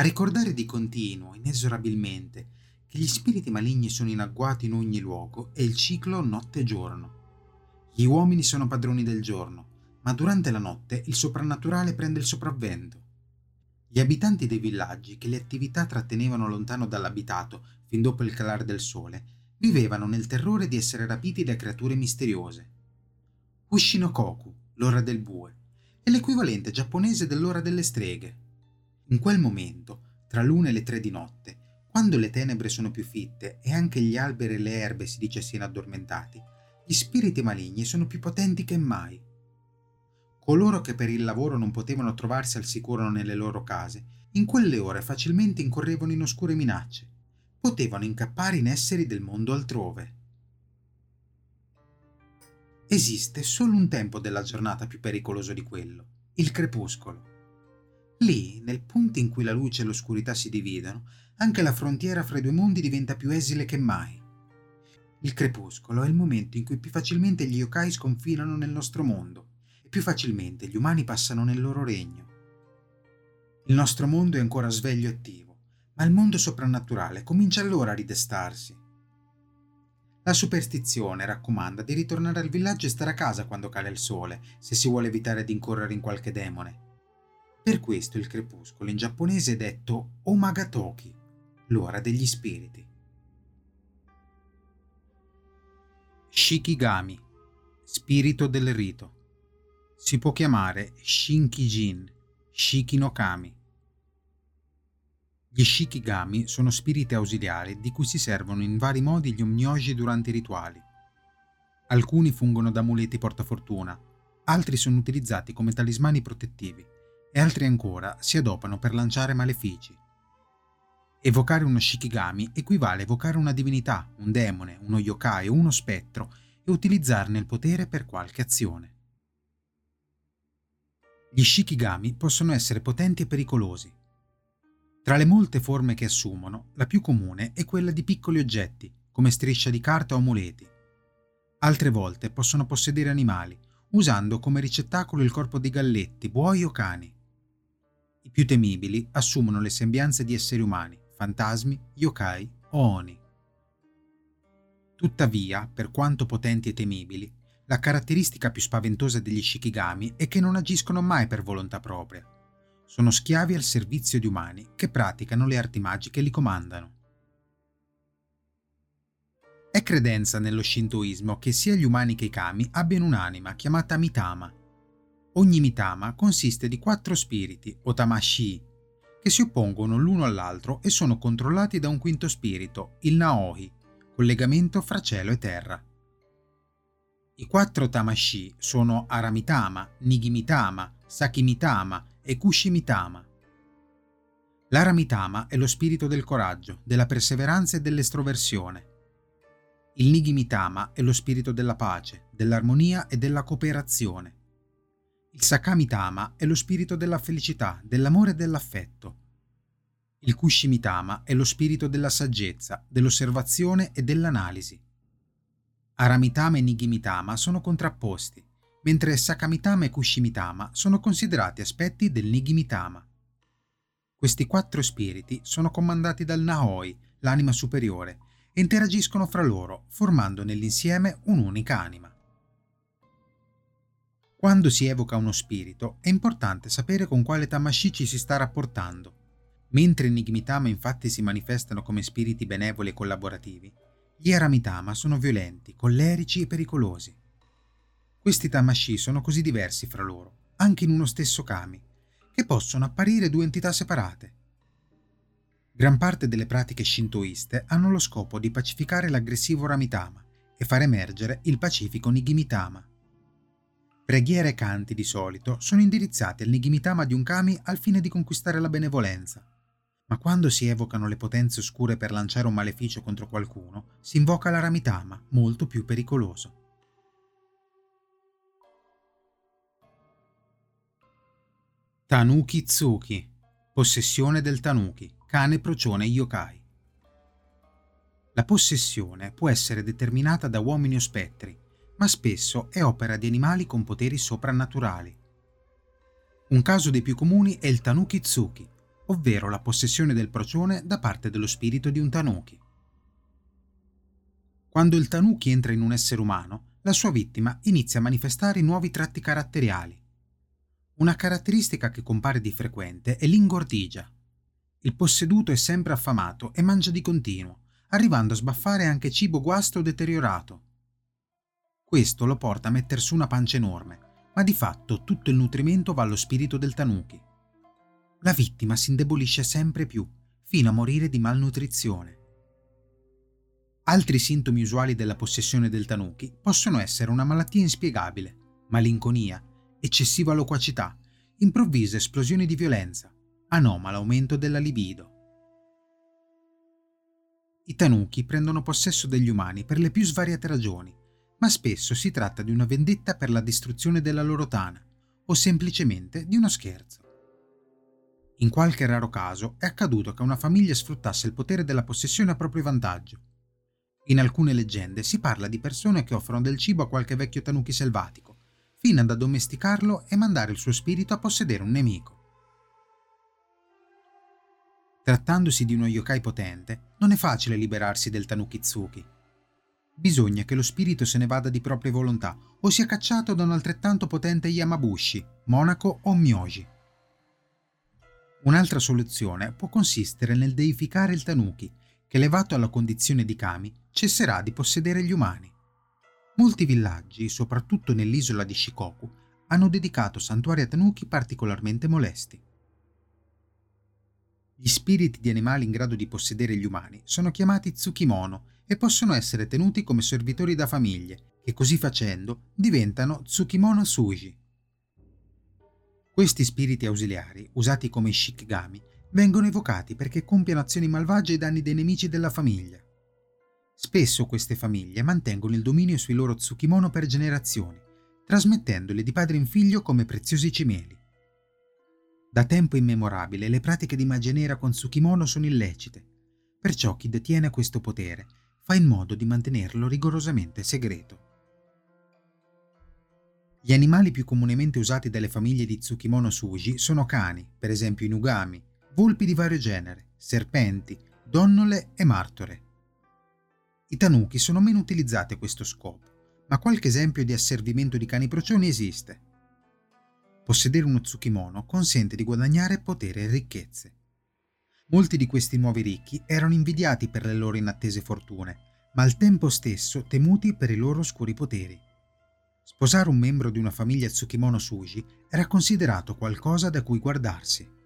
a ricordare di continuo, inesorabilmente, che gli spiriti maligni sono in agguato in ogni luogo e il ciclo notte giorno. Gli uomini sono padroni del giorno, ma durante la notte il soprannaturale prende il sopravvento. Gli abitanti dei villaggi, che le attività trattenevano lontano dall'abitato fin dopo il calare del sole, vivevano nel terrore di essere rapiti da creature misteriose. Ushinokoku, l'ora del bue, è l'equivalente giapponese dell'ora delle streghe. In quel momento, tra l'una e le tre di notte, quando le tenebre sono più fitte e anche gli alberi e le erbe si dice siano addormentati, gli spiriti maligni sono più potenti che mai. Coloro che per il lavoro non potevano trovarsi al sicuro nelle loro case, in quelle ore facilmente incorrevano in oscure minacce. Potevano incappare in esseri del mondo altrove. Esiste solo un tempo della giornata più pericoloso di quello, il crepuscolo. Lì, nel punto in cui la luce e l'oscurità si dividono, anche la frontiera fra i due mondi diventa più esile che mai. Il crepuscolo è il momento in cui più facilmente gli yokai sconfinano nel nostro mondo e più facilmente gli umani passano nel loro regno. Il nostro mondo è ancora sveglio e attivo, ma il mondo soprannaturale comincia allora a ridestarsi. La superstizione raccomanda di ritornare al villaggio e stare a casa quando cade il sole, se si vuole evitare di incorrere in qualche demone. Per questo il crepuscolo in giapponese è detto Omagatoki, l'ora degli spiriti. Shikigami, spirito del rito. Si può chiamare Shinkijin, Shikinokami. Gli Shikigami sono spiriti ausiliari di cui si servono in vari modi gli omnioji durante i rituali. Alcuni fungono da amuleti portafortuna, altri sono utilizzati come talismani protettivi e altri ancora si adoperano per lanciare malefici. Evocare uno Shikigami equivale a evocare una divinità, un demone, uno yokai o uno spettro e utilizzarne il potere per qualche azione. Gli Shikigami possono essere potenti e pericolosi. Tra le molte forme che assumono, la più comune è quella di piccoli oggetti, come striscia di carta o amuleti. Altre volte possono possedere animali, usando come ricettacolo il corpo di galletti, buoi o cani. I più temibili assumono le sembianze di esseri umani, fantasmi, yokai o oni. Tuttavia, per quanto potenti e temibili, la caratteristica più spaventosa degli Shikigami è che non agiscono mai per volontà propria. Sono schiavi al servizio di umani che praticano le arti magiche e li comandano. È credenza nello shintoismo che sia gli umani che i kami abbiano un'anima chiamata mitama. Ogni mitama consiste di quattro spiriti, o tamashi, che si oppongono l'uno all'altro e sono controllati da un quinto spirito, il Naohi, collegamento fra cielo e terra. I quattro Tamashi sono Aramitama, Nigimitama, Sakimitama e Kushimitama. L'Aramitama è lo spirito del coraggio, della perseveranza e dell'estroversione. Il Nigimitama è lo spirito della pace, dell'armonia e della cooperazione. Il Sakamitama è lo spirito della felicità, dell'amore e dell'affetto. Il Kushimitama è lo spirito della saggezza, dell'osservazione e dell'analisi. Aramitama e Nigimitama sono contrapposti, mentre Sakamitama e Kushimitama sono considerati aspetti del Nigimitama. Questi quattro spiriti sono comandati dal Naoi, l'anima superiore, e interagiscono fra loro, formando nell'insieme un'unica anima. Quando si evoca uno spirito è importante sapere con quale Tamashi ci si sta rapportando. Mentre i Nigmitama infatti si manifestano come spiriti benevoli e collaborativi, gli Aramitama sono violenti, collerici e pericolosi. Questi Tamashi sono così diversi fra loro, anche in uno stesso Kami, che possono apparire due entità separate. Gran parte delle pratiche shintoiste hanno lo scopo di pacificare l'aggressivo Ramitama e far emergere il pacifico Nigimitama. Preghiere e canti di solito sono indirizzati al Nigimitama di un kami al fine di conquistare la benevolenza. Ma quando si evocano le potenze oscure per lanciare un maleficio contro qualcuno, si invoca l'Aramitama, molto più pericoloso. Tanuki Tsuki Possessione del Tanuki, cane procione yokai. La possessione può essere determinata da uomini o spettri, ma spesso è opera di animali con poteri soprannaturali. Un caso dei più comuni è il Tanuki Tsuki, ovvero la possessione del procione da parte dello spirito di un tanuki. Quando il tanuki entra in un essere umano, la sua vittima inizia a manifestare nuovi tratti caratteriali. Una caratteristica che compare di frequente è l'ingordigia. Il posseduto è sempre affamato e mangia di continuo, arrivando a sbaffare anche cibo guasto o deteriorato. Questo lo porta a mettere su una pancia enorme, ma di fatto tutto il nutrimento va allo spirito del tanuki. La vittima si indebolisce sempre più, fino a morire di malnutrizione. Altri sintomi usuali della possessione del tanuki possono essere una malattia inspiegabile, malinconia, eccessiva loquacità, improvvise esplosioni di violenza, anomalo aumento della libido. I tanuki prendono possesso degli umani per le più svariate ragioni, ma spesso si tratta di una vendetta per la distruzione della loro tana o semplicemente di uno scherzo. In qualche raro caso è accaduto che una famiglia sfruttasse il potere della possessione a proprio vantaggio. In alcune leggende si parla di persone che offrono del cibo a qualche vecchio tanuki selvatico, fino ad addomesticarlo e mandare il suo spirito a possedere un nemico. Trattandosi di uno yokai potente, non è facile liberarsi del Tanukitsuki. Bisogna che lo spirito se ne vada di propria volontà o sia cacciato da un altrettanto potente Yamabushi, monaco o myoji. Un'altra soluzione può consistere nel deificare il Tanuki, che elevato alla condizione di kami cesserà di possedere gli umani. Molti villaggi, soprattutto nell'isola di Shikoku, hanno dedicato santuari a Tanuki particolarmente molesti. Gli spiriti di animali in grado di possedere gli umani sono chiamati Tsukimono e possono essere tenuti come servitori da famiglie, che così facendo diventano Tsukimono Suji. Questi spiriti ausiliari, usati come Shikigami, vengono evocati perché compiono azioni malvagie ai danni dei nemici della famiglia. Spesso queste famiglie mantengono il dominio sui loro Tsukimono per generazioni, trasmettendoli di padre in figlio come preziosi cimeli. Da tempo immemorabile le pratiche di magia nera con Tsukimono sono illecite, perciò chi detiene questo potere fa in modo di mantenerlo rigorosamente segreto. Gli animali più comunemente usati dalle famiglie di Tsukimono Suji sono cani, per esempio inugami, volpi di vario genere, serpenti, donnole e martore. I tanuki sono meno utilizzati a questo scopo, ma qualche esempio di asservimento di cani procioni esiste. Possedere uno Tsukimono consente di guadagnare potere e ricchezze. Molti di questi nuovi ricchi erano invidiati per le loro inattese fortune, ma al tempo stesso temuti per i loro oscuri poteri. Sposare un membro di una famiglia Tsukimono Suji era considerato qualcosa da cui guardarsi.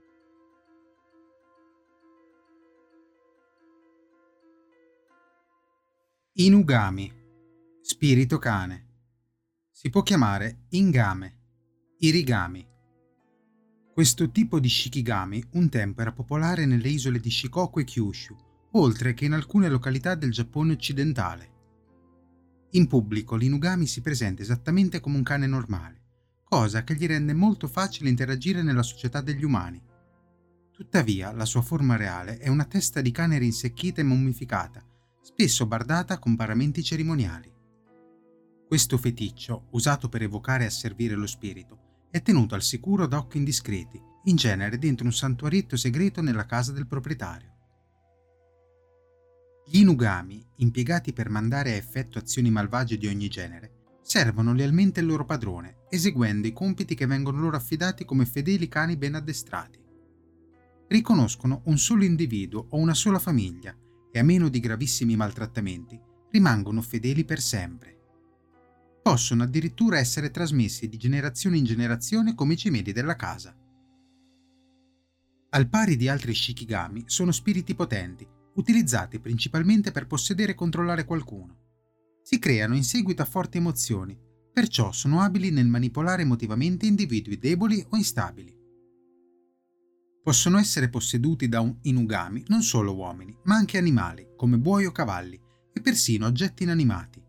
Inugami Spirito cane Si può chiamare Ingame Irigami. Questo tipo di shikigami un tempo era popolare nelle isole di Shikoku e Kyushu, oltre che in alcune località del Giappone occidentale. In pubblico l'inugami si presenta esattamente come un cane normale, cosa che gli rende molto facile interagire nella società degli umani. Tuttavia, la sua forma reale è una testa di cane rinsecchita e mummificata, spesso bardata con paramenti cerimoniali. Questo feticcio, usato per evocare e asservire lo spirito, è tenuto al sicuro da occhi indiscreti, in genere dentro un santuarietto segreto nella casa del proprietario. Gli inugami, impiegati per mandare a effetto azioni malvagie di ogni genere, servono lealmente il loro padrone, eseguendo i compiti che vengono loro affidati come fedeli cani ben addestrati. Riconoscono un solo individuo o una sola famiglia e a meno di gravissimi maltrattamenti rimangono fedeli per sempre possono addirittura essere trasmessi di generazione in generazione come cimeli della casa. Al pari di altri shikigami, sono spiriti potenti, utilizzati principalmente per possedere e controllare qualcuno. Si creano in seguito a forti emozioni, perciò sono abili nel manipolare emotivamente individui deboli o instabili. Possono essere posseduti da un inugami non solo uomini, ma anche animali, come buoi o cavalli, e persino oggetti inanimati.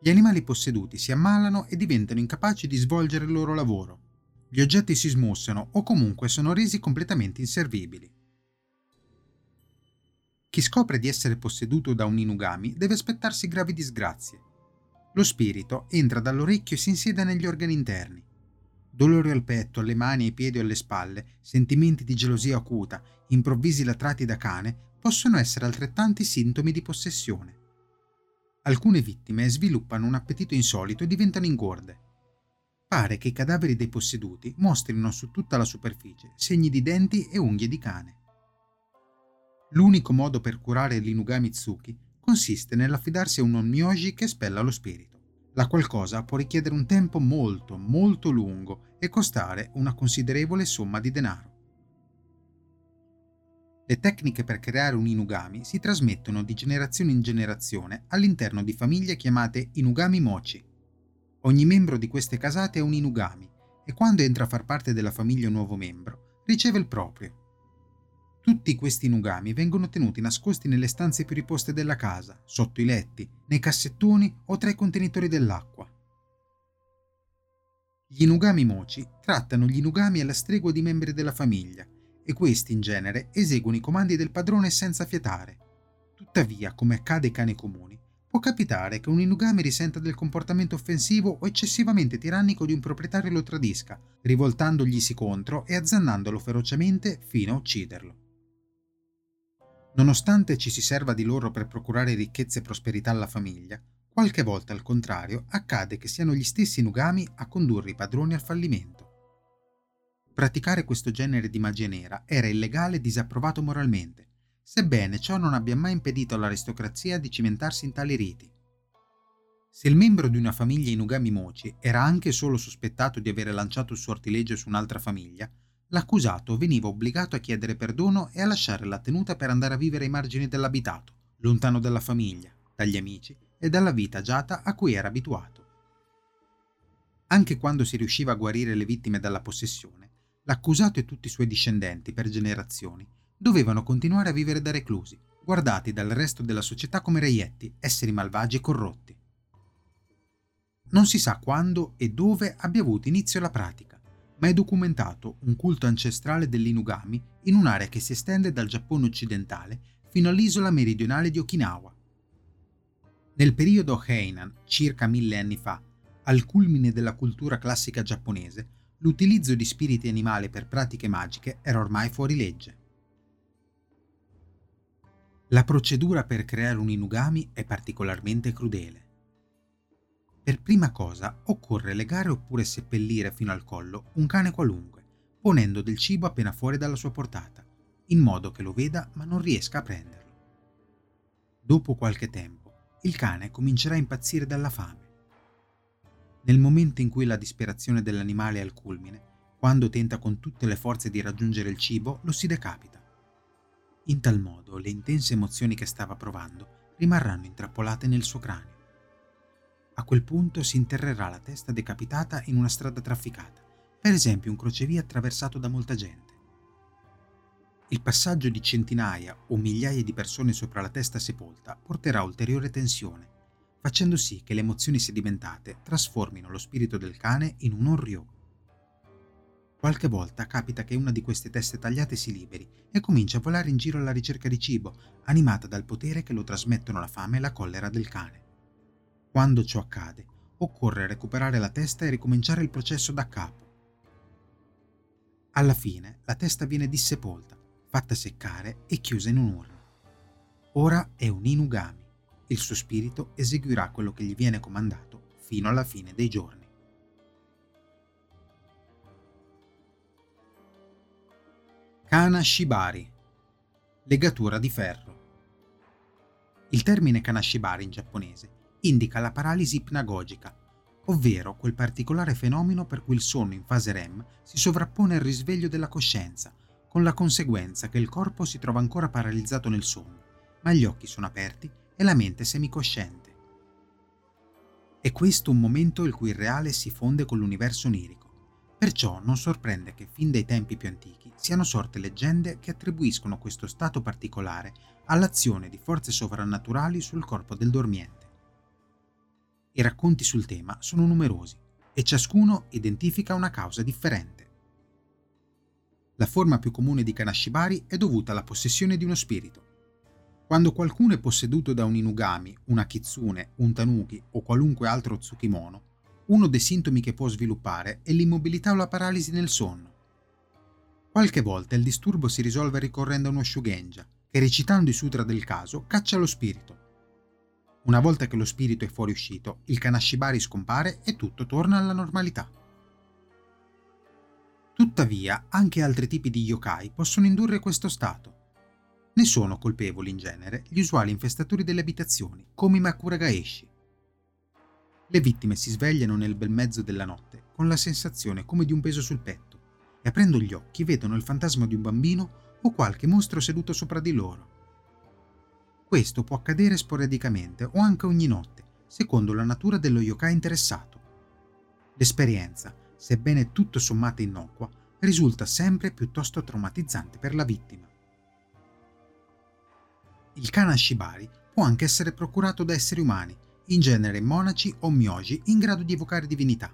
Gli animali posseduti si ammalano e diventano incapaci di svolgere il loro lavoro. Gli oggetti si smussano o comunque sono resi completamente inservibili. Chi scopre di essere posseduto da un inugami deve aspettarsi gravi disgrazie. Lo spirito entra dall'orecchio e si insiede negli organi interni. Dolori al petto, alle mani, ai piedi o alle spalle, sentimenti di gelosia acuta, improvvisi latrati da cane, possono essere altrettanti sintomi di possessione. Alcune vittime sviluppano un appetito insolito e diventano ingorde. Pare che i cadaveri dei posseduti mostrino su tutta la superficie segni di denti e unghie di cane. L'unico modo per curare l'inugami Tsuki consiste nell'affidarsi a un onmyoji che spella lo spirito. La qualcosa può richiedere un tempo molto, molto lungo e costare una considerevole somma di denaro. Le tecniche per creare un inugami si trasmettono di generazione in generazione all'interno di famiglie chiamate inugami mochi. Ogni membro di queste casate è un inugami e quando entra a far parte della famiglia un nuovo membro, riceve il proprio. Tutti questi inugami vengono tenuti nascosti nelle stanze più riposte della casa, sotto i letti, nei cassettoni o tra i contenitori dell'acqua. Gli inugami moci trattano gli inugami alla stregua di membri della famiglia e questi in genere eseguono i comandi del padrone senza fiatare. Tuttavia, come accade ai cani comuni, può capitare che un inugami risenta del comportamento offensivo o eccessivamente tirannico di un proprietario e lo tradisca, rivoltandoglisi contro e azzannandolo ferocemente fino a ucciderlo. Nonostante ci si serva di loro per procurare ricchezza e prosperità alla famiglia, qualche volta al contrario accade che siano gli stessi Nugami a condurre i padroni al fallimento. Praticare questo genere di magia nera era illegale e disapprovato moralmente, sebbene ciò non abbia mai impedito all'aristocrazia di cimentarsi in tali riti. Se il membro di una famiglia Inugami Mochi era anche solo sospettato di avere lanciato il sortileggio su un'altra famiglia, l'accusato veniva obbligato a chiedere perdono e a lasciare la tenuta per andare a vivere ai margini dell'abitato, lontano dalla famiglia, dagli amici e dalla vita agiata a cui era abituato. Anche quando si riusciva a guarire le vittime dalla possessione, l'accusato e tutti i suoi discendenti per generazioni dovevano continuare a vivere da reclusi, guardati dal resto della società come reietti, esseri malvagi e corrotti. Non si sa quando e dove abbia avuto inizio la pratica ma è documentato un culto ancestrale dell'Inugami in un'area che si estende dal Giappone occidentale fino all'isola meridionale di Okinawa. Nel periodo Heian, circa mille anni fa, al culmine della cultura classica giapponese, l'utilizzo di spiriti animali per pratiche magiche era ormai fuori legge. La procedura per creare un inugami è particolarmente crudele. Per prima cosa occorre legare oppure seppellire fino al collo un cane qualunque, ponendo del cibo appena fuori dalla sua portata, in modo che lo veda ma non riesca a prenderlo. Dopo qualche tempo, il cane comincerà a impazzire dalla fame. Nel momento in cui la disperazione dell'animale è al culmine, quando tenta con tutte le forze di raggiungere il cibo, lo si decapita. In tal modo le intense emozioni che stava provando rimarranno intrappolate nel suo cranio. A quel punto si interrerà la testa decapitata in una strada trafficata, per esempio un crocevia attraversato da molta gente. Il passaggio di centinaia o migliaia di persone sopra la testa sepolta porterà ulteriore tensione, facendo sì che le emozioni sedimentate trasformino lo spirito del cane in un onryo. Qualche volta capita che una di queste teste tagliate si liberi e comincia a volare in giro alla ricerca di cibo, animata dal potere che lo trasmettono la fame e la collera del cane. Quando ciò accade, occorre recuperare la testa e ricominciare il processo da capo. Alla fine la testa viene dissepolta, fatta seccare e chiusa in un'urna. Ora è un inugami. Il suo spirito eseguirà quello che gli viene comandato fino alla fine dei giorni. Kana Shibari Legatura di ferro Il termine Kanashibari in giapponese indica la paralisi ipnagogica, ovvero quel particolare fenomeno per cui il sonno in fase REM si sovrappone al risveglio della coscienza, con la conseguenza che il corpo si trova ancora paralizzato nel sonno, ma gli occhi sono aperti e la mente semicosciente. È questo un momento in cui il reale si fonde con l'universo onirico. Perciò non sorprende che fin dai tempi più antichi siano sorte leggende che attribuiscono questo stato particolare all'azione di forze sovrannaturali sul corpo del dormiente. I racconti sul tema sono numerosi e ciascuno identifica una causa differente. La forma più comune di Kanashibari è dovuta alla possessione di uno spirito. Quando qualcuno è posseduto da un inugami, una kitsune, un tanuki o qualunque altro tsukimono, Uno dei sintomi che può sviluppare è l'immobilità o la paralisi nel sonno. Qualche volta il disturbo si risolve ricorrendo a uno shugenja, che recitando i sutra del caso caccia lo spirito. Una volta che lo spirito è fuoriuscito, il Kanashibari scompare e tutto torna alla normalità. Tuttavia, anche altri tipi di yokai possono indurre questo stato. Ne sono colpevoli in genere gli usuali infestatori delle abitazioni, come i Makura Gaeshi. Le vittime si svegliano nel bel mezzo della notte con la sensazione come di un peso sul petto e aprendo gli occhi vedono il fantasma di un bambino o qualche mostro seduto sopra di loro. Questo può accadere sporadicamente o anche ogni notte, secondo la natura dello yokai interessato. L'esperienza, sebbene tutto sommato innocua, risulta sempre piuttosto traumatizzante per la vittima. Il kana shibari può anche essere procurato da esseri umani, in genere monaci o myoji in grado di evocare divinità.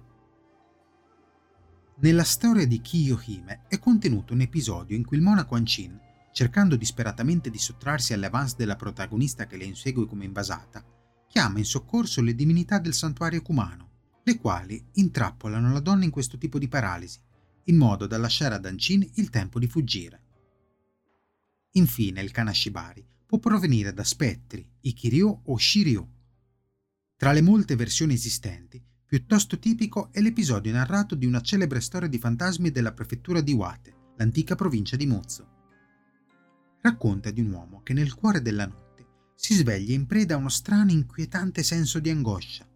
Nella storia di Kiyohime è contenuto un episodio in cui il monaco Anchin, cercando disperatamente di sottrarsi alle avance della protagonista che le insegue come invasata, chiama in soccorso le divinità del santuario cumano, le quali intrappolano la donna in questo tipo di paralisi, in modo da lasciare ad Anchin il tempo di fuggire. Infine il Kanashibari può provenire da spettri, Ikiryu o Shiryu. Tra le molte versioni esistenti, Piuttosto tipico è l'episodio narrato di una celebre storia di fantasmi della prefettura di Wate, l'antica provincia di Mozzo. Racconta di un uomo che nel cuore della notte si sveglia in preda a uno strano inquietante senso di angoscia.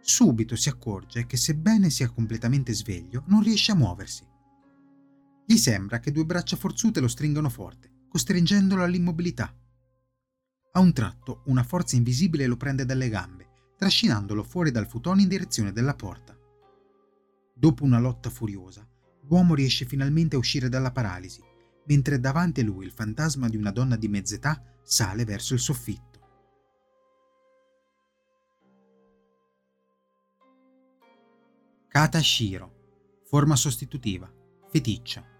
Subito si accorge che sebbene sia completamente sveglio non riesce a muoversi. Gli sembra che due braccia forzute lo stringano forte, costringendolo all'immobilità. A un tratto una forza invisibile lo prende dalle gambe trascinandolo fuori dal futone in direzione della porta. Dopo una lotta furiosa, l'uomo riesce finalmente a uscire dalla paralisi, mentre davanti a lui il fantasma di una donna di mezz'età sale verso il soffitto. Kata Shiro, forma sostitutiva, feticcia.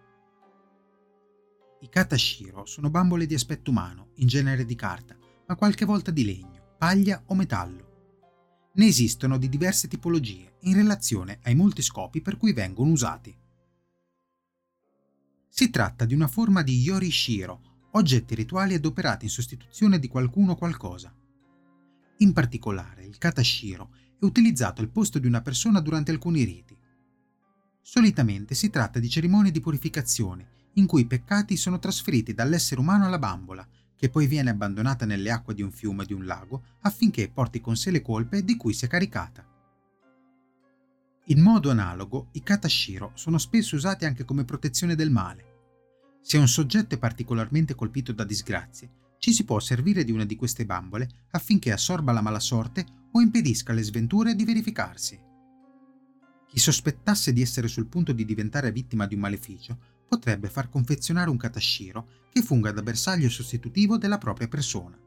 I Katashiro sono bambole di aspetto umano, in genere di carta, ma qualche volta di legno, paglia o metallo. Ne esistono di diverse tipologie in relazione ai molti scopi per cui vengono usati. Si tratta di una forma di yorishiro, oggetti rituali adoperati in sostituzione di qualcuno o qualcosa. In particolare, il katashiro è utilizzato al posto di una persona durante alcuni riti. Solitamente si tratta di cerimonie di purificazione in cui i peccati sono trasferiti dall'essere umano alla bambola che poi viene abbandonata nelle acque di un fiume o di un lago affinché porti con sé le colpe di cui si è caricata. In modo analogo, i katashiro sono spesso usati anche come protezione del male. Se un soggetto è particolarmente colpito da disgrazie, ci si può servire di una di queste bambole affinché assorba la mala sorte o impedisca alle sventure di verificarsi. Chi sospettasse di essere sul punto di diventare vittima di un maleficio potrebbe far confezionare un katashiro che funga da bersaglio sostitutivo della propria persona.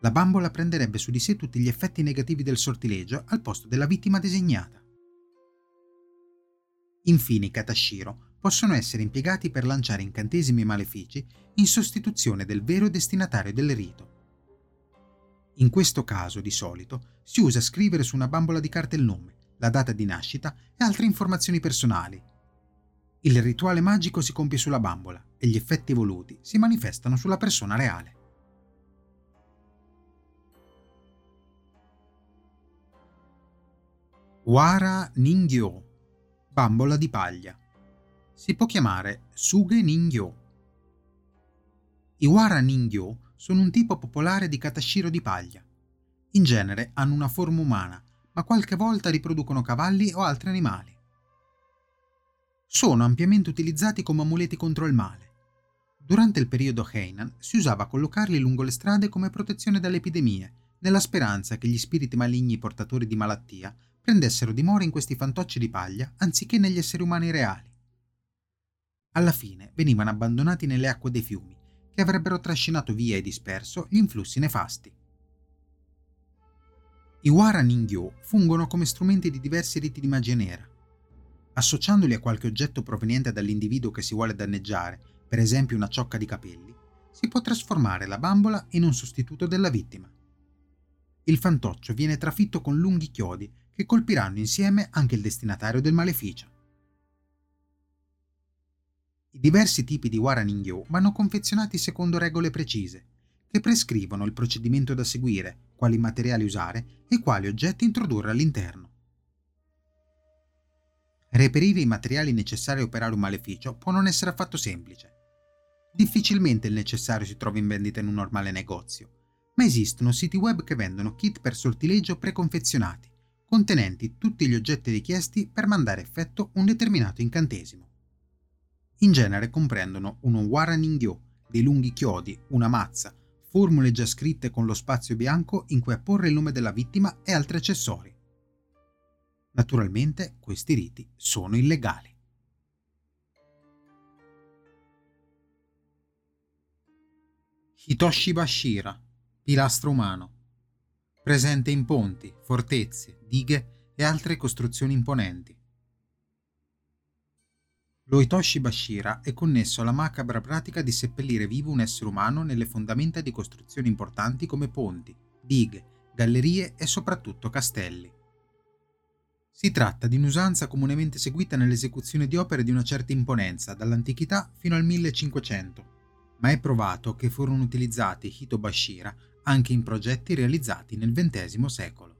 La bambola prenderebbe su di sé tutti gli effetti negativi del sortilegio al posto della vittima designata. Infine i katashiro possono essere impiegati per lanciare incantesimi malefici in sostituzione del vero destinatario del rito. In questo caso, di solito, si usa scrivere su una bambola di carta il nome, la data di nascita e altre informazioni personali, il rituale magico si compie sulla bambola e gli effetti voluti si manifestano sulla persona reale. Wara Ningyo, bambola di paglia. Si può chiamare Suge Ningyo. I Wara Ningyo sono un tipo popolare di katashiro di paglia. In genere hanno una forma umana, ma qualche volta riproducono cavalli o altri animali sono ampiamente utilizzati come amuleti contro il male. Durante il periodo Heinan si usava collocarli lungo le strade come protezione dalle epidemie, nella speranza che gli spiriti maligni portatori di malattia prendessero dimora in questi fantocci di paglia anziché negli esseri umani reali. Alla fine venivano abbandonati nelle acque dei fiumi, che avrebbero trascinato via e disperso gli influssi nefasti. I Wara Ningyo fungono come strumenti di diversi riti di magia nera, associandoli a qualche oggetto proveniente dall'individuo che si vuole danneggiare, per esempio una ciocca di capelli, si può trasformare la bambola in un sostituto della vittima. Il fantoccio viene trafitto con lunghi chiodi che colpiranno insieme anche il destinatario del maleficio. I diversi tipi di Waraningyo vanno confezionati secondo regole precise, che prescrivono il procedimento da seguire, quali materiali usare e quali oggetti introdurre all'interno. Reperire i materiali necessari a operare un maleficio può non essere affatto semplice. Difficilmente il necessario si trova in vendita in un normale negozio, ma esistono siti web che vendono kit per sortileggio preconfezionati, contenenti tutti gli oggetti richiesti per mandare a effetto un determinato incantesimo. In genere comprendono uno Waraningyo, dei lunghi chiodi, una mazza, formule già scritte con lo spazio bianco in cui apporre il nome della vittima e altri accessori. Naturalmente questi riti sono illegali. Hitoshi Bashira, pilastro umano, presente in ponti, fortezze, dighe e altre costruzioni imponenti. Lo Hitoshi Bashira è connesso alla macabra pratica di seppellire vivo un essere umano nelle fondamenta di costruzioni importanti come ponti, dighe, gallerie e soprattutto castelli. Si tratta di un'usanza comunemente seguita nell'esecuzione di opere di una certa imponenza dall'antichità fino al 1500, ma è provato che furono utilizzati Hitobashira anche in progetti realizzati nel XX secolo.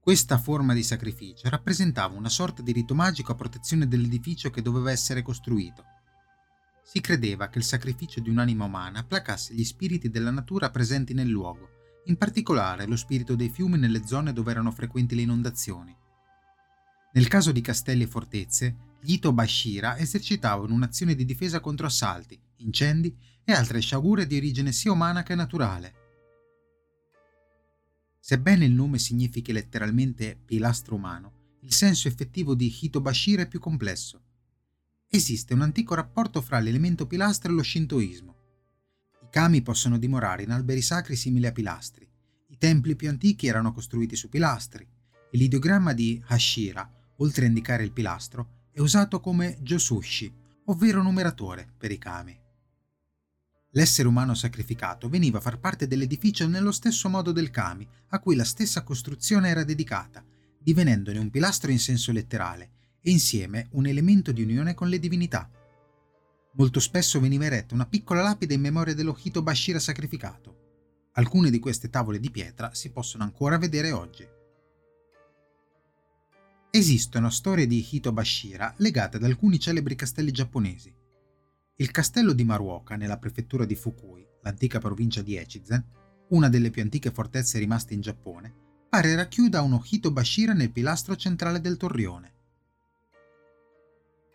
Questa forma di sacrificio rappresentava una sorta di rito magico a protezione dell'edificio che doveva essere costruito. Si credeva che il sacrificio di un'anima umana placasse gli spiriti della natura presenti nel luogo, in particolare lo spirito dei fiumi nelle zone dove erano frequenti le inondazioni. Nel caso di castelli e fortezze, gli Ito Bashira esercitavano un'azione di difesa contro assalti, incendi e altre sciagure di origine sia umana che naturale. Sebbene il nome significhi letteralmente pilastro umano, il senso effettivo di Hitobashira è più complesso. Esiste un antico rapporto fra l'elemento pilastro e lo shintoismo. Kami possono dimorare in alberi sacri simili a pilastri. I templi più antichi erano costruiti su pilastri l'ideogramma di Hashira, oltre a indicare il pilastro, è usato come Josushi, ovvero numeratore per i kami. L'essere umano sacrificato veniva a far parte dell'edificio nello stesso modo del kami, a cui la stessa costruzione era dedicata, divenendone un pilastro in senso letterale e insieme un elemento di unione con le divinità. Molto spesso veniva eretta una piccola lapide in memoria dello Hitobashira sacrificato. Alcune di queste tavole di pietra si possono ancora vedere oggi. Esistono storie di Hitobashira legate ad alcuni celebri castelli giapponesi. Il castello di Maruoka, nella prefettura di Fukui, l'antica provincia di Echizen, una delle più antiche fortezze rimaste in Giappone, pare racchiuda uno Hitobashira nel pilastro centrale del torrione.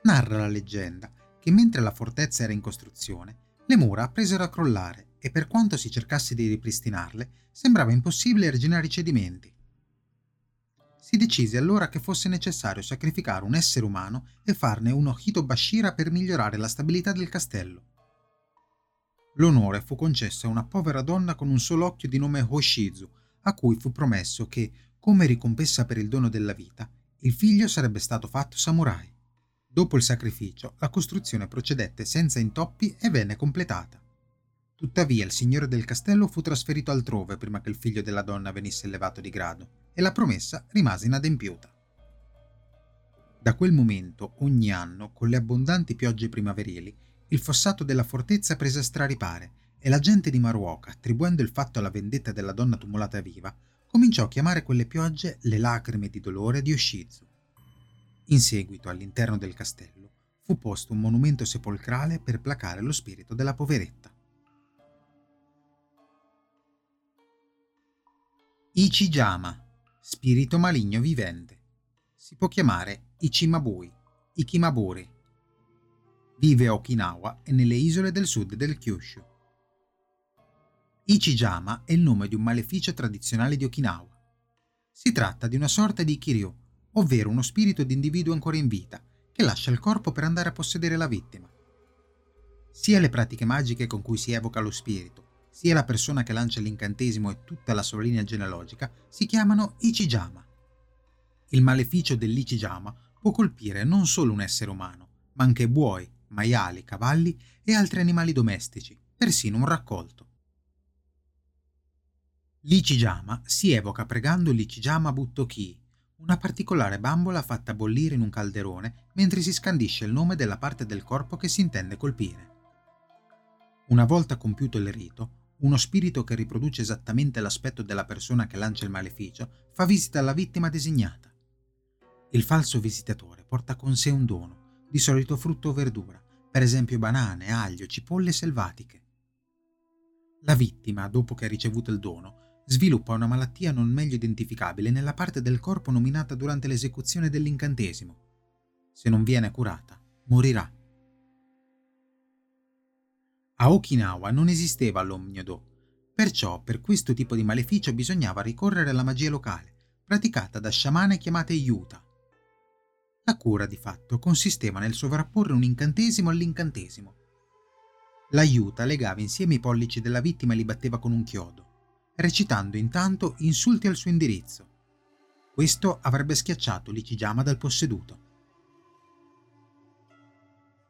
Narra la leggenda che mentre la fortezza era in costruzione, le mura presero a crollare e per quanto si cercasse di ripristinarle, sembrava impossibile rigenerare i cedimenti si decise allora che fosse necessario sacrificare un essere umano e farne uno Hitobashira per migliorare la stabilità del castello. L'onore fu concesso a una povera donna con un solo occhio di nome Hoshizu, a cui fu promesso che, come ricompensa per il dono della vita, il figlio sarebbe stato fatto samurai. Dopo il sacrificio, la costruzione procedette senza intoppi e venne completata. Tuttavia il signore del castello fu trasferito altrove prima che il figlio della donna venisse elevato di grado e la promessa rimase inadempiuta. Da quel momento, ogni anno, con le abbondanti piogge primaverili, il fossato della fortezza prese a straripare e la gente di Maruoka, attribuendo il fatto alla vendetta della donna tumulata viva, cominciò a chiamare quelle piogge le lacrime di dolore di Oshizu. In seguito, all'interno del castello, fu posto un monumento sepolcrale per placare lo spirito della poveretta. Ichijama spirito maligno vivente. Si può chiamare Ichimabui, Ikimaburi. Vive a Okinawa e nelle isole del sud del Kyushu. Ichijama è il nome di un maleficio tradizionale di Okinawa. Si tratta di una sorta di Kiryu, ovvero uno spirito di individuo ancora in vita, che lascia il corpo per andare a possedere la vittima. Sia le pratiche magiche con cui si evoca lo spirito, sia la persona che lancia l'incantesimo e tutta la sua linea genealogica si chiamano Ichijama. Il maleficio dell'Ichijama può colpire non solo un essere umano, ma anche buoi, maiali, cavalli e altri animali domestici, persino un raccolto. L'Ichijama si evoca pregando l'Ichijama Buttoki, una particolare bambola fatta bollire in un calderone mentre si scandisce il nome della parte del corpo che si intende colpire. Una volta compiuto il rito, uno spirito che riproduce esattamente l'aspetto della persona che lancia il maleficio fa visita alla vittima designata. Il falso visitatore porta con sé un dono, di solito frutto o verdura, per esempio banane, aglio, cipolle selvatiche. La vittima, dopo che ha ricevuto il dono, sviluppa una malattia non meglio identificabile nella parte del corpo nominata durante l'esecuzione dell'incantesimo. Se non viene curata, morirà. A Okinawa non esisteva l'omniodo, perciò per questo tipo di maleficio bisognava ricorrere alla magia locale, praticata da sciamane chiamate yuta. La cura di fatto consisteva nel sovrapporre un incantesimo all'incantesimo. L'aiuta legava insieme i pollici della vittima e li batteva con un chiodo recitando intanto insulti al suo indirizzo. Questo avrebbe schiacciato l'Ichijama dal posseduto.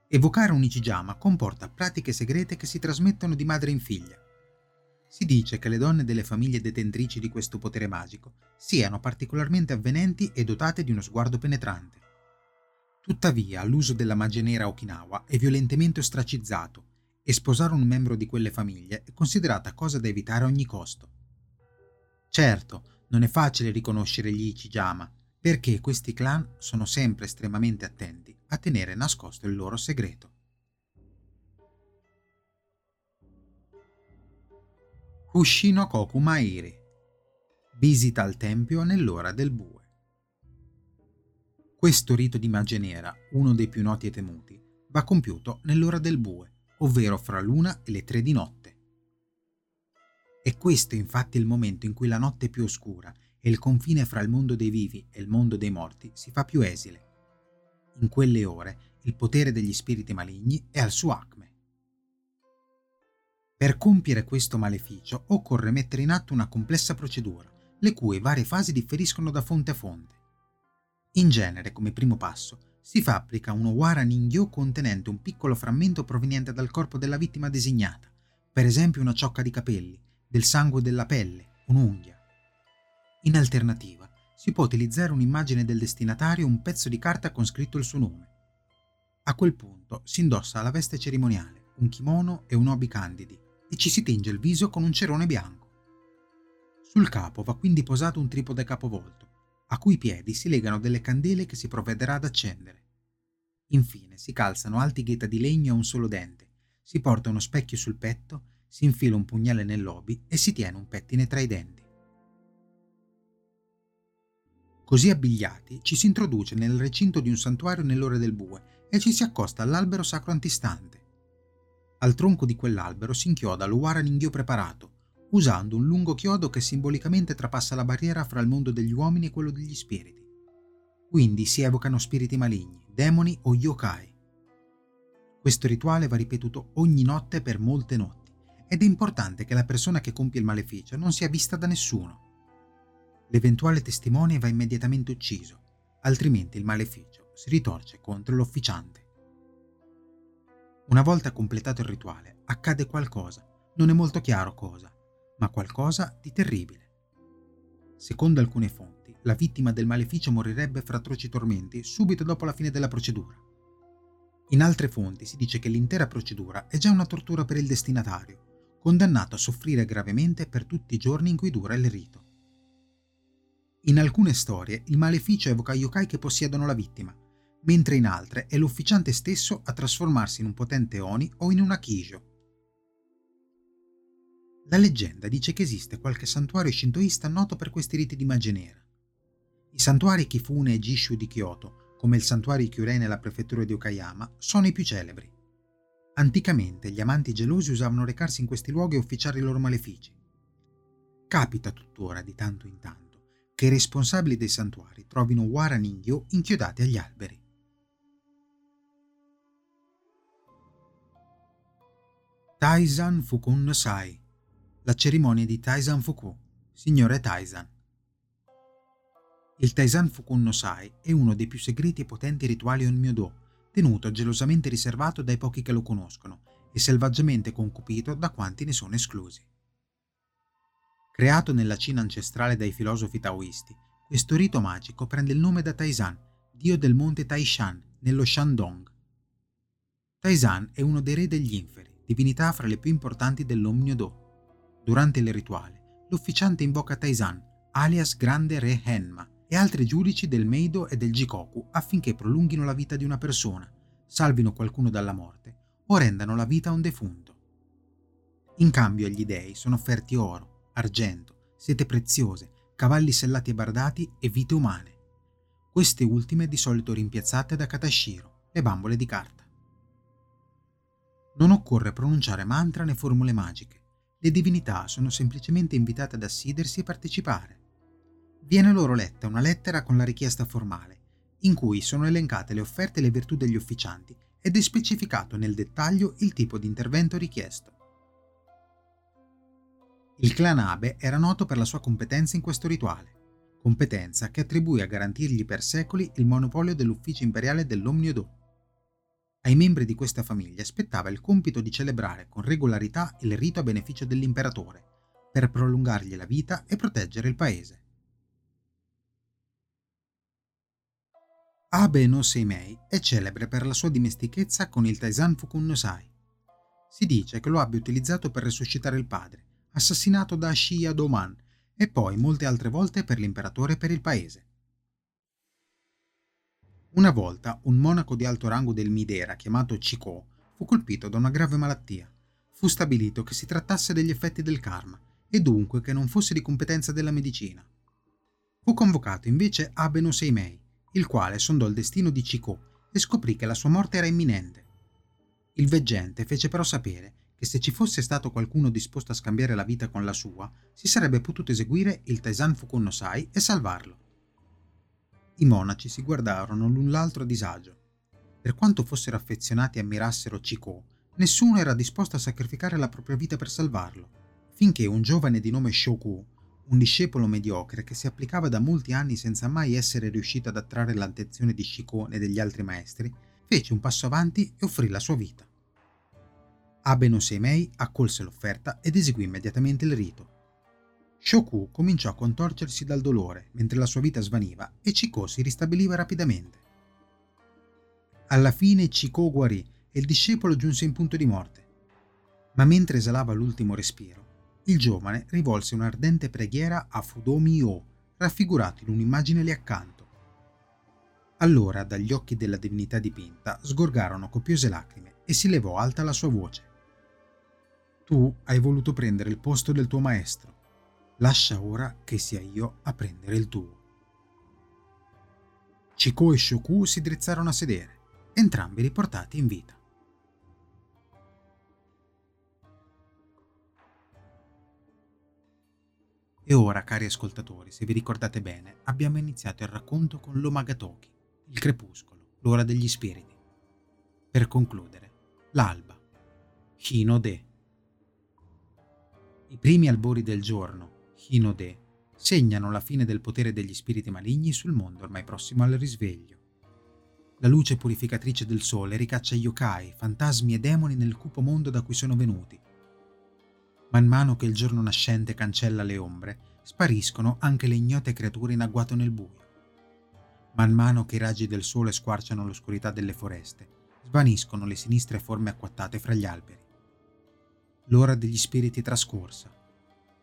Evocare un Ichijama comporta pratiche segrete che si trasmettono di madre in figlia. Si dice che le donne delle famiglie detentrici di questo potere magico siano particolarmente avvenenti e dotate di uno sguardo penetrante. Tuttavia, l'uso della magia nera a Okinawa è violentemente ostracizzato e sposare un membro di quelle famiglie è considerata cosa da evitare a ogni costo. Certo, non è facile riconoscere gli Ichijama, perché questi clan sono sempre estremamente attenti a tenere nascosto il loro segreto. Kushino Koku Visita al tempio nell'ora del bue. Questo rito di magia nera, uno dei più noti e temuti, va compiuto nell'ora del bue, ovvero fra l'una e le tre di notte. È questo infatti il momento in cui la notte è più oscura e il confine fra il mondo dei vivi e il mondo dei morti si fa più esile. In quelle ore il potere degli spiriti maligni è al suo acme. Per compiere questo maleficio occorre mettere in atto una complessa procedura, le cui varie fasi differiscono da fonte a fonte. In genere, come primo passo, si fabbrica uno Wara Ningyo contenente un piccolo frammento proveniente dal corpo della vittima designata, per esempio una ciocca di capelli, del sangue della pelle, un'unghia. In alternativa, si può utilizzare un'immagine del destinatario un pezzo di carta con scritto il suo nome. A quel punto si indossa la veste cerimoniale, un kimono e un obi candidi e ci si tinge il viso con un cerone bianco. Sul capo va quindi posato un tripode capovolto a cui piedi si legano delle candele che si provvederà ad accendere. Infine si calzano alti gheta di legno a un solo dente, si porta uno specchio sul petto, si infila un pugnale nell'obi e si tiene un pettine tra i denti. Così abbigliati ci si introduce nel recinto di un santuario nell'ora del bue e ci si accosta all'albero sacro antistante. Al tronco di quell'albero si inchioda lo Waraningyo preparato, usando un lungo chiodo che simbolicamente trapassa la barriera fra il mondo degli uomini e quello degli spiriti. Quindi si evocano spiriti maligni, demoni o yokai. Questo rituale va ripetuto ogni notte per molte notti ed è importante che la persona che compie il maleficio non sia vista da nessuno. L'eventuale testimone va immediatamente ucciso, altrimenti il maleficio si ritorce contro l'officiante. Una volta completato il rituale, accade qualcosa, non è molto chiaro cosa, ma qualcosa di terribile. Secondo alcune fonti, la vittima del maleficio morirebbe fra atroci tormenti subito dopo la fine della procedura. In altre fonti si dice che l'intera procedura è già una tortura per il destinatario, condannato a soffrire gravemente per tutti i giorni in cui dura il rito. In alcune storie il maleficio evoca yokai che possiedono la vittima, mentre in altre è l'ufficiante stesso a trasformarsi in un potente oni o in un akijo, la leggenda dice che esiste qualche santuario shintoista noto per questi riti di magia nera. I santuari Kifune e Jishu di Kyoto, come il santuario Kyurei nella prefettura di Okayama, sono i più celebri. Anticamente gli amanti gelosi usavano recarsi in questi luoghi e officiare i loro malefici. Capita tuttora di tanto in tanto che i responsabili dei santuari trovino Wara Ningyo inchiodati agli alberi. Taizan Fukun Sai la cerimonia di Taizan Fuku, signore Taizan. Il Taizan Fukun no Sai è uno dei più segreti e potenti rituali Onmyodo, tenuto gelosamente riservato dai pochi che lo conoscono e selvaggiamente concupito da quanti ne sono esclusi. Creato nella Cina ancestrale dai filosofi taoisti, questo rito magico prende il nome da Taizan, dio del monte Taishan, nello Shandong. Taizan è uno dei re degli inferi, divinità fra le più importanti dell'Omnio Do. Durante il rituale, l'ufficiante invoca Taizan, alias Grande Re Henma, e altri giudici del Meido e del Jikoku affinché prolunghino la vita di una persona, salvino qualcuno dalla morte o rendano la vita a un defunto. In cambio agli dei sono offerti oro, argento, sete preziose, cavalli sellati e bardati e vite umane. Queste ultime di solito rimpiazzate da katashiro, le bambole di carta. Non occorre pronunciare mantra né formule magiche. Le divinità sono semplicemente invitate ad assidersi e partecipare. Viene loro letta una lettera con la richiesta formale, in cui sono elencate le offerte e le virtù degli ufficianti ed è specificato nel dettaglio il tipo di intervento richiesto. Il clan Abe era noto per la sua competenza in questo rituale, competenza che attribuì a garantirgli per secoli il monopolio dell'ufficio imperiale dell'Omnio Do. Ai membri di questa famiglia spettava il compito di celebrare con regolarità il rito a beneficio dell'imperatore, per prolungargli la vita e proteggere il paese. Abe no Seimei è celebre per la sua dimestichezza con il Taizan Fukun no Sai. Si dice che lo abbia utilizzato per resuscitare il padre, assassinato da Shia Doman, e poi molte altre volte per l'imperatore e per il paese. Una volta un monaco di alto rango del Midera, chiamato Chiko, fu colpito da una grave malattia. Fu stabilito che si trattasse degli effetti del karma e dunque che non fosse di competenza della medicina. Fu convocato invece Abe no Seimei, il quale sondò il destino di Chiko e scoprì che la sua morte era imminente. Il veggente fece però sapere che se ci fosse stato qualcuno disposto a scambiare la vita con la sua, si sarebbe potuto eseguire il Taisan Fukun no Sai e salvarlo. I monaci si guardarono l'un l'altro a disagio. Per quanto fossero affezionati e ammirassero Chiko, nessuno era disposto a sacrificare la propria vita per salvarlo, finché un giovane di nome Shoku, un discepolo mediocre che si applicava da molti anni senza mai essere riuscito ad attrarre l'attenzione di Shiko e degli altri maestri, fece un passo avanti e offrì la sua vita. Abe no Seimei accolse l'offerta ed eseguì immediatamente il rito. Shoku cominciò a contorcersi dal dolore mentre la sua vita svaniva e Chiko si ristabiliva rapidamente. Alla fine Chiko guarì e il discepolo giunse in punto di morte. Ma mentre esalava l'ultimo respiro, il giovane rivolse un'ardente preghiera a Fudomi-O, raffigurato in un'immagine lì accanto. Allora dagli occhi della divinità dipinta sgorgarono copiose lacrime e si levò alta la sua voce. Tu hai voluto prendere il posto del tuo maestro. Lascia ora che sia io a prendere il tuo. Chiko e Shoku si drizzarono a sedere, entrambi riportati in vita. E ora, cari ascoltatori, se vi ricordate bene, abbiamo iniziato il racconto con l'Omagatoki, il crepuscolo, l'ora degli spiriti. Per concludere, l'alba, Hinode. I primi albori del giorno, Hinode, segnano la fine del potere degli spiriti maligni sul mondo ormai prossimo al risveglio. La luce purificatrice del sole ricaccia yokai, fantasmi e demoni nel cupo mondo da cui sono venuti. Man mano che il giorno nascente cancella le ombre, spariscono anche le ignote creature in agguato nel buio. Man mano che i raggi del sole squarciano l'oscurità delle foreste, svaniscono le sinistre forme acquattate fra gli alberi. L'ora degli spiriti è trascorsa.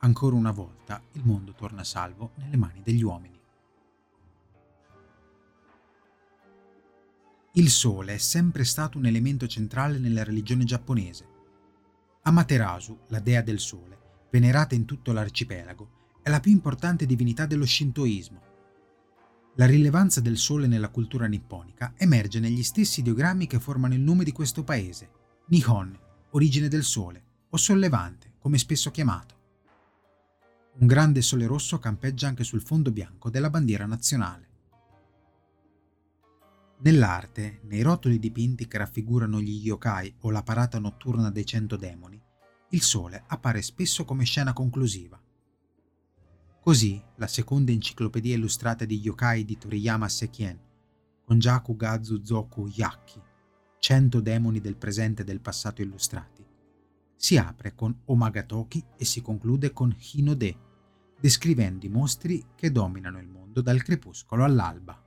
Ancora una volta il mondo torna salvo nelle mani degli uomini. Il sole è sempre stato un elemento centrale nella religione giapponese. Amaterasu, la dea del sole, venerata in tutto l'arcipelago, è la più importante divinità dello shintoismo. La rilevanza del sole nella cultura nipponica emerge negli stessi ideogrammi che formano il nome di questo paese, Nihon, origine del sole, o sollevante, come spesso chiamato. Un grande sole rosso campeggia anche sul fondo bianco della bandiera nazionale. Nell'arte, nei rotoli dipinti che raffigurano gli yokai o la parata notturna dei cento demoni, il sole appare spesso come scena conclusiva. Così, la seconda enciclopedia illustrata di yokai di Toriyama Sekien, con Jaku Gazu Zoku Yaki, cento demoni del presente e del passato illustrati, si apre con Omagatoki e si conclude con Hinode, descrivendo i mostri che dominano il mondo dal crepuscolo all'alba.